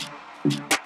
Batin, batin.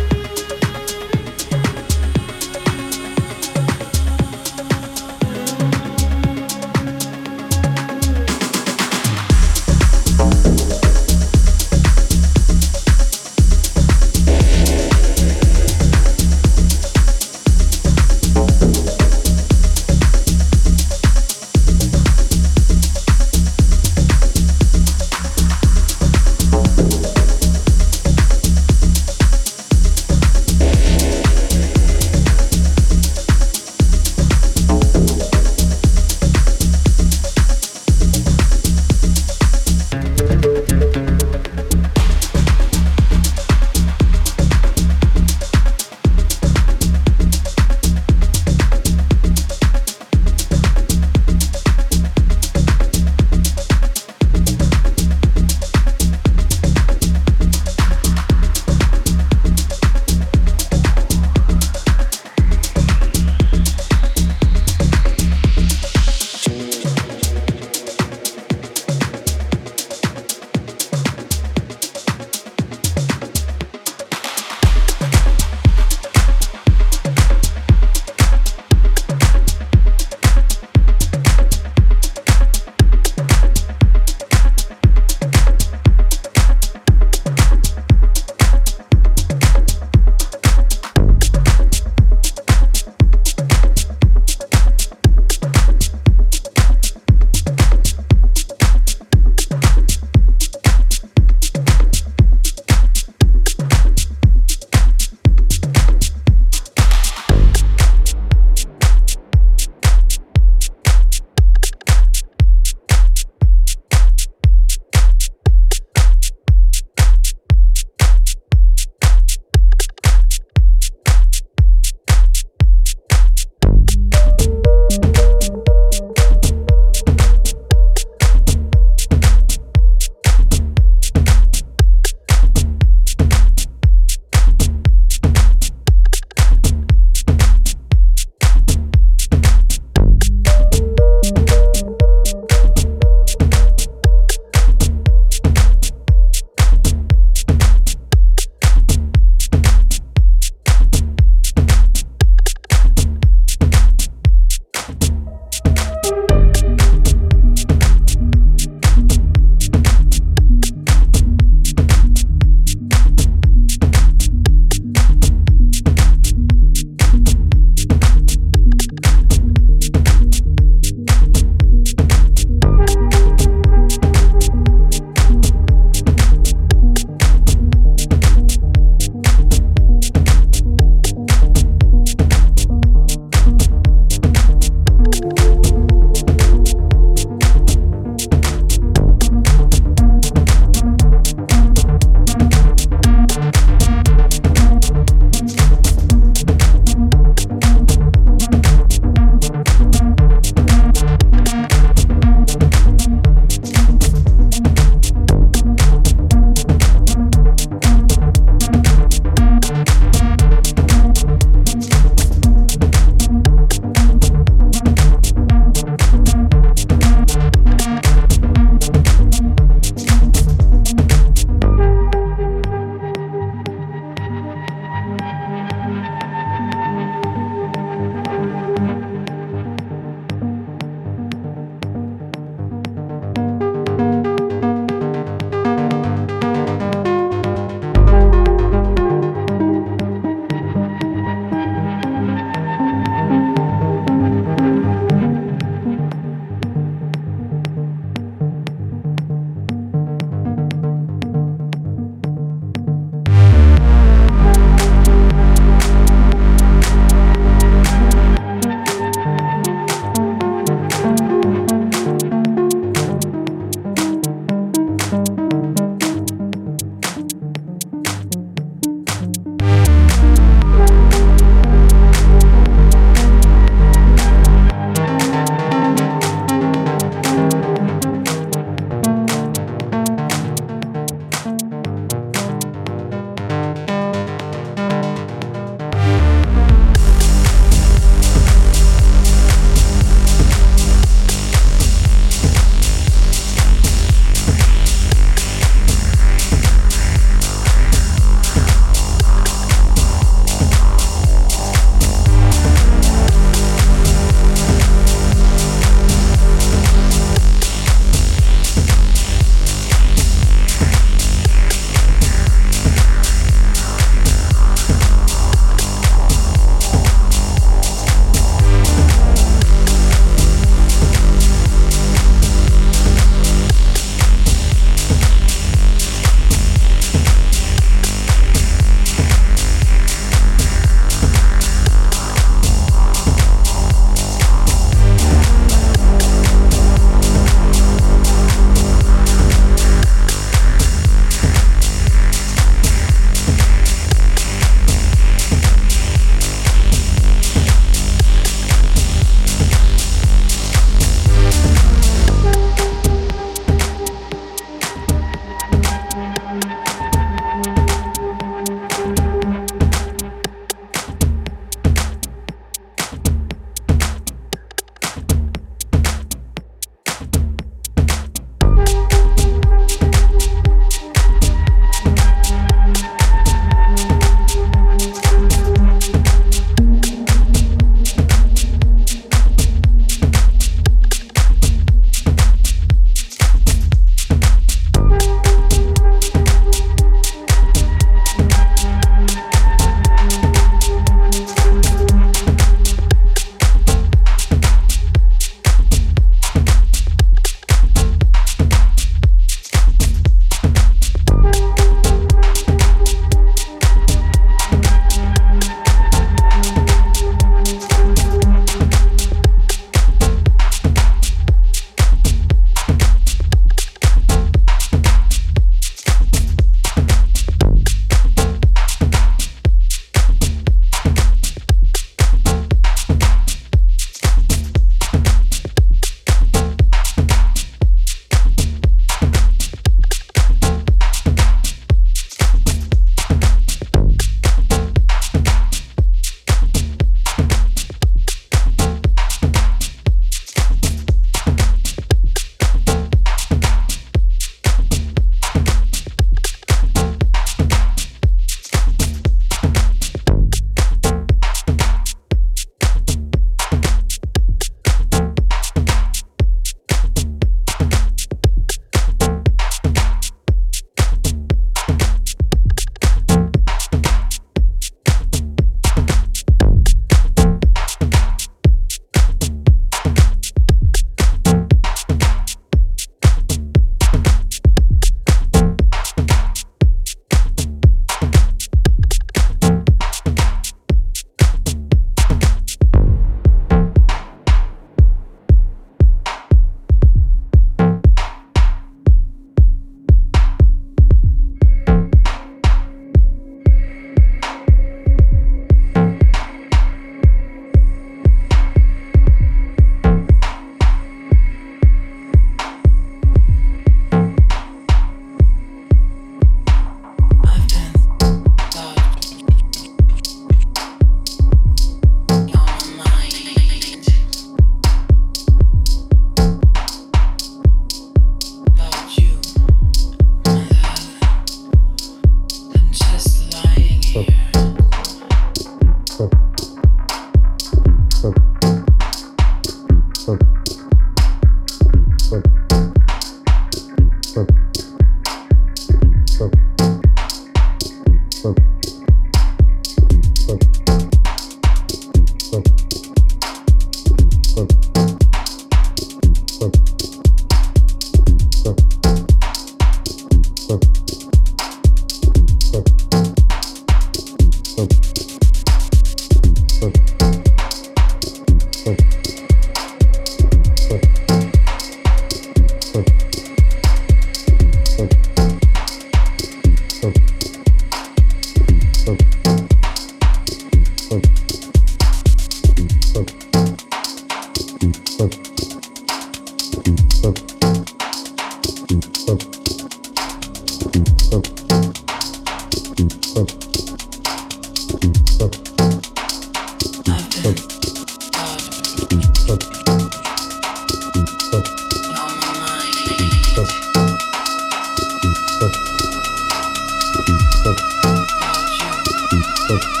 Oh.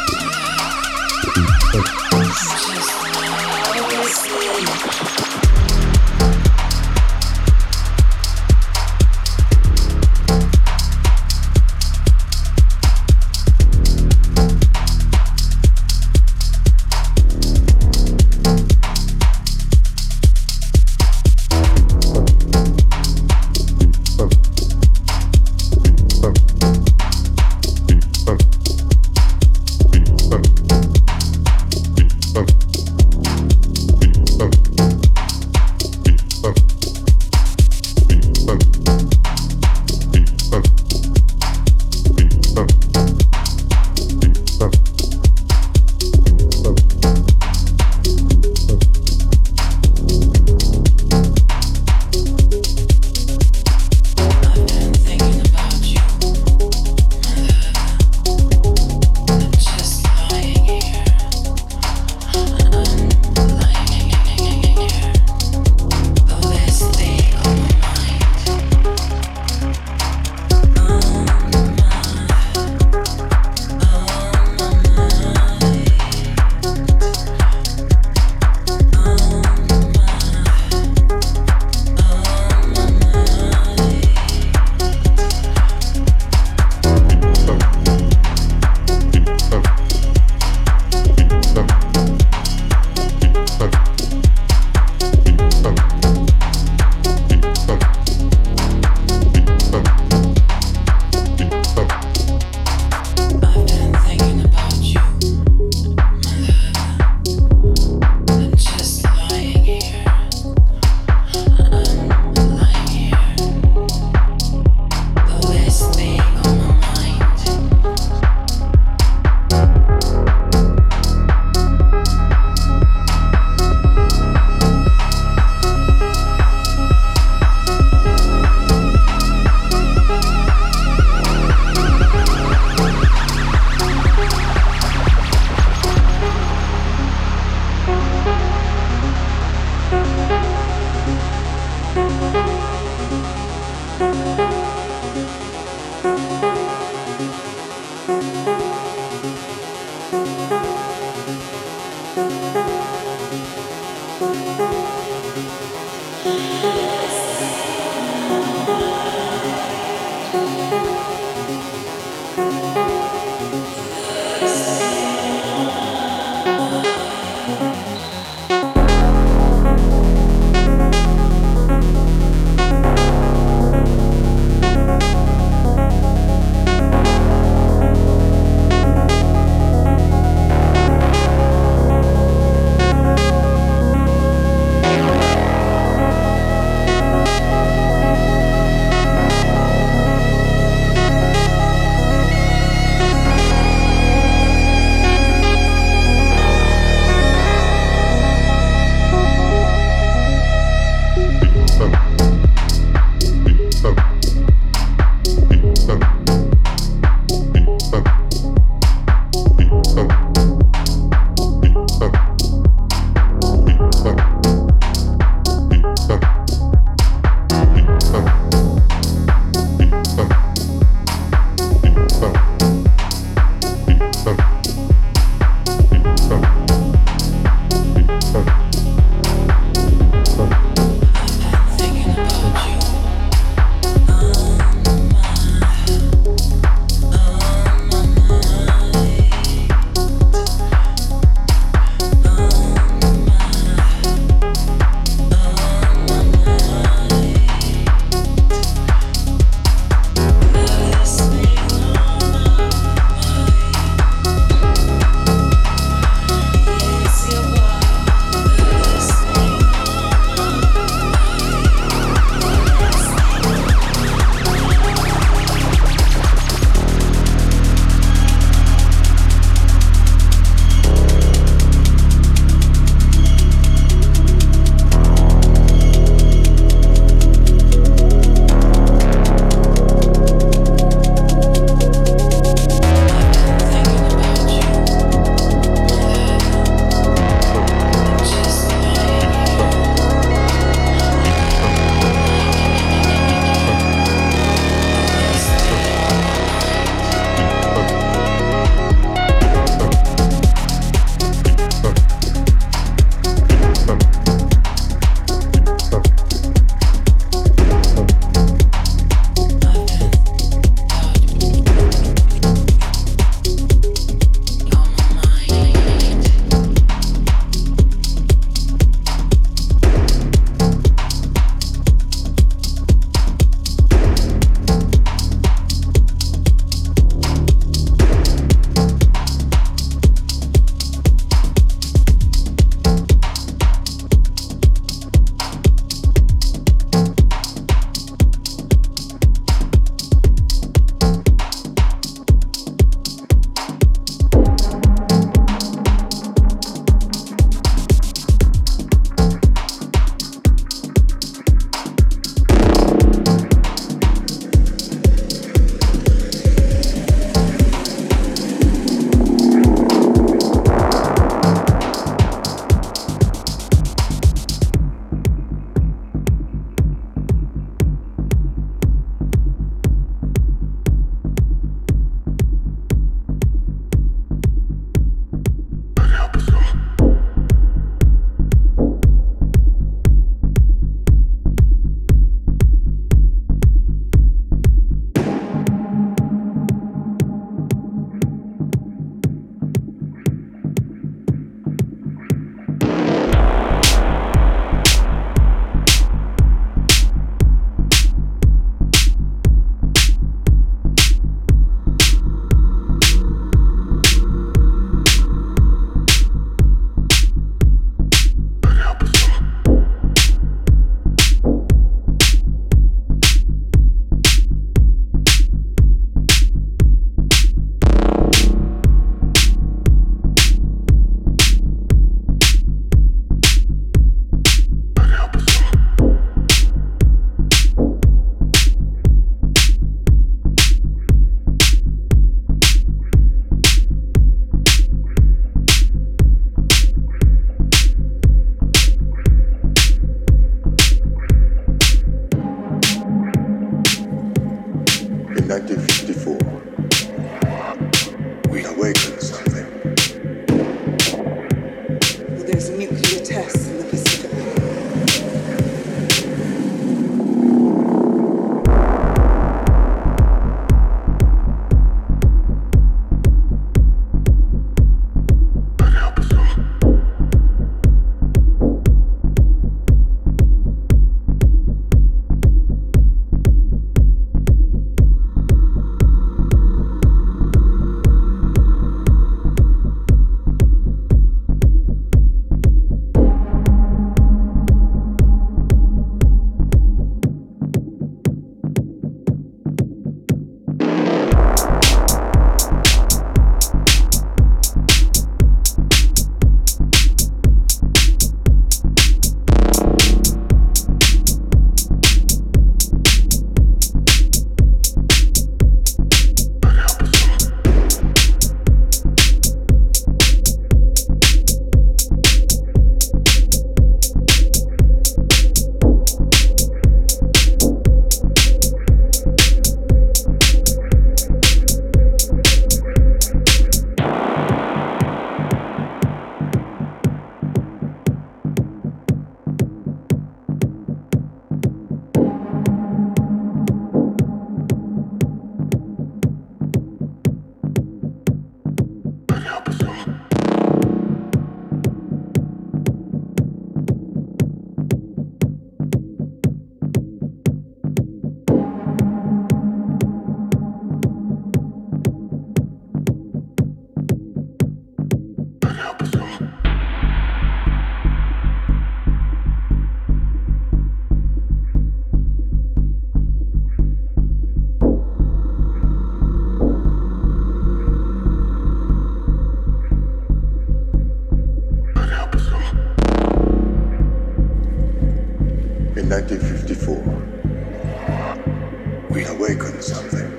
We awaken something.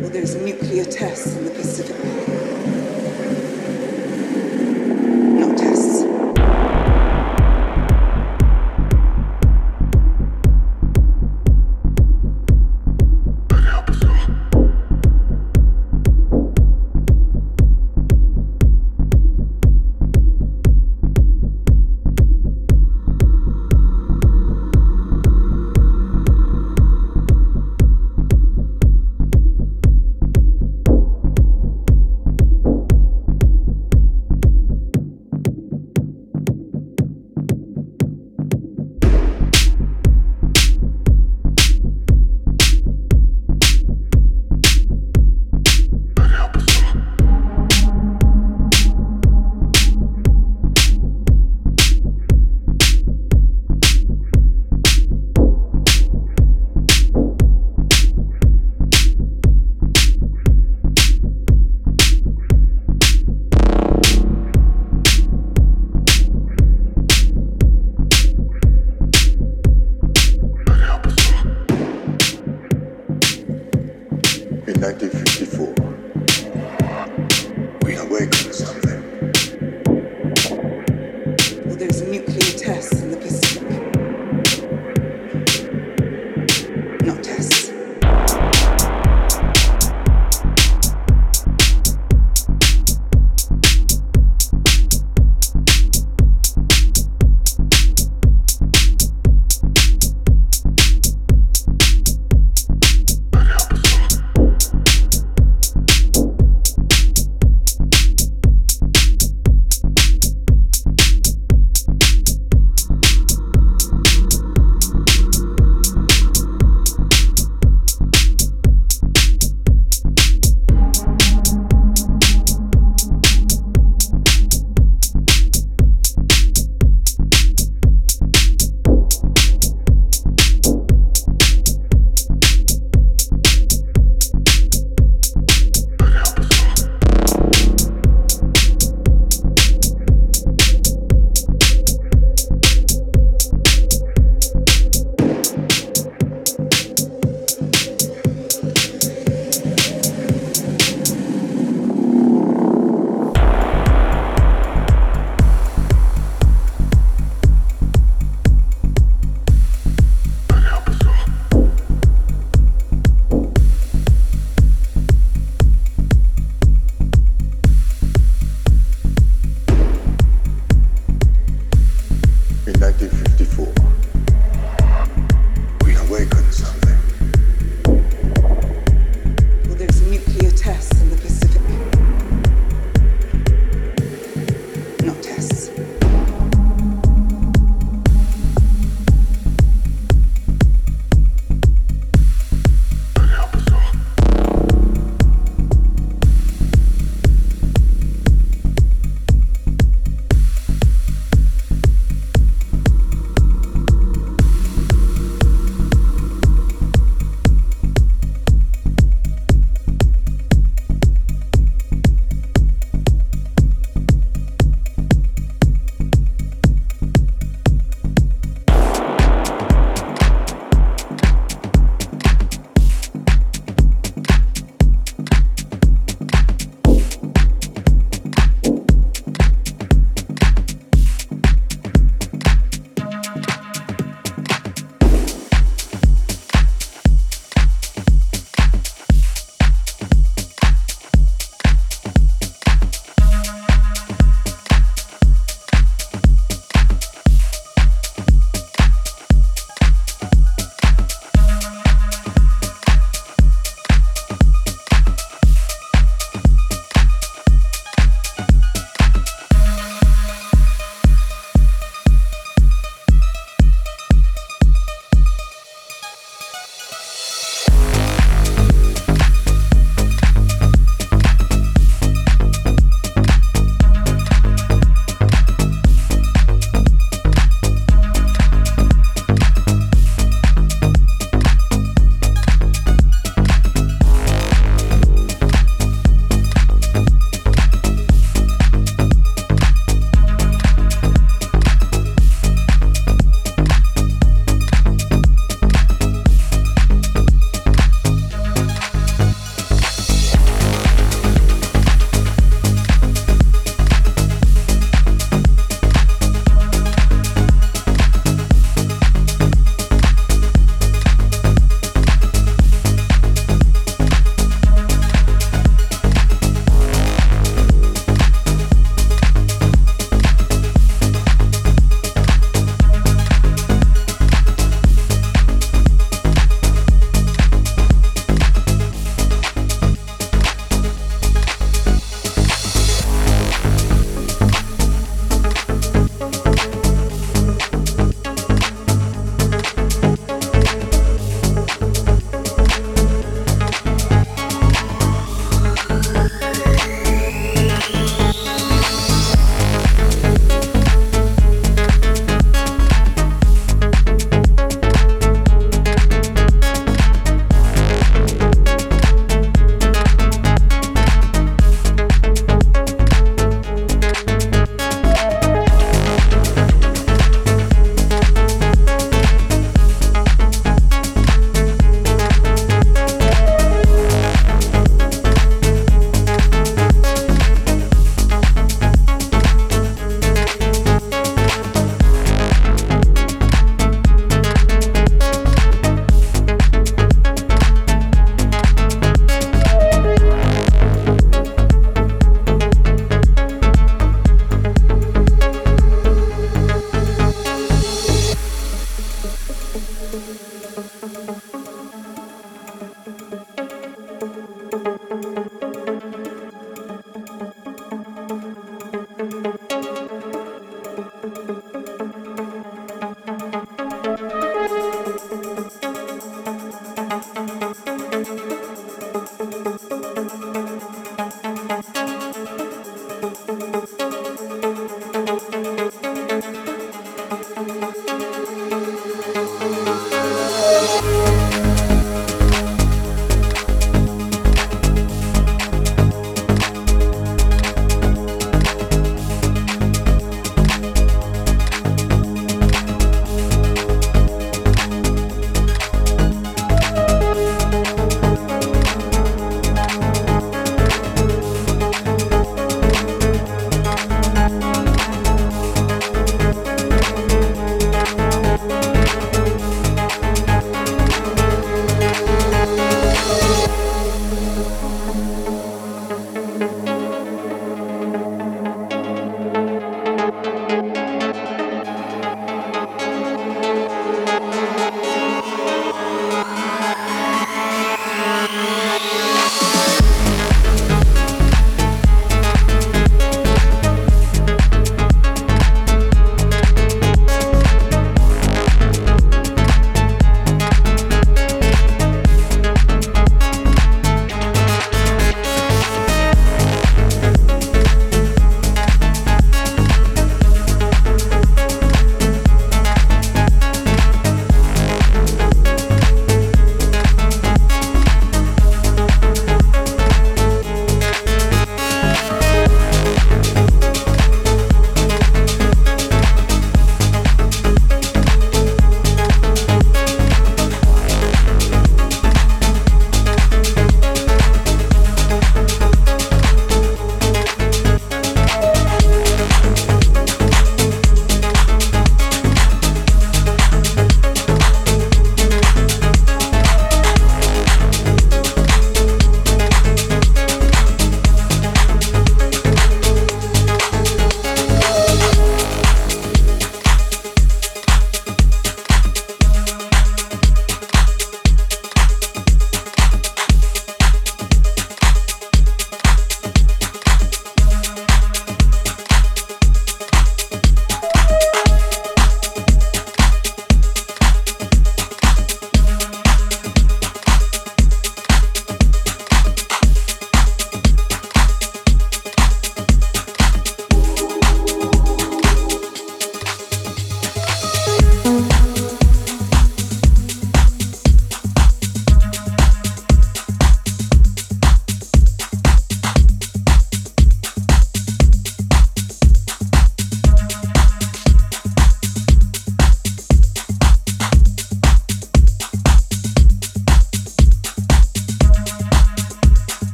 Well, there's nuclear tests.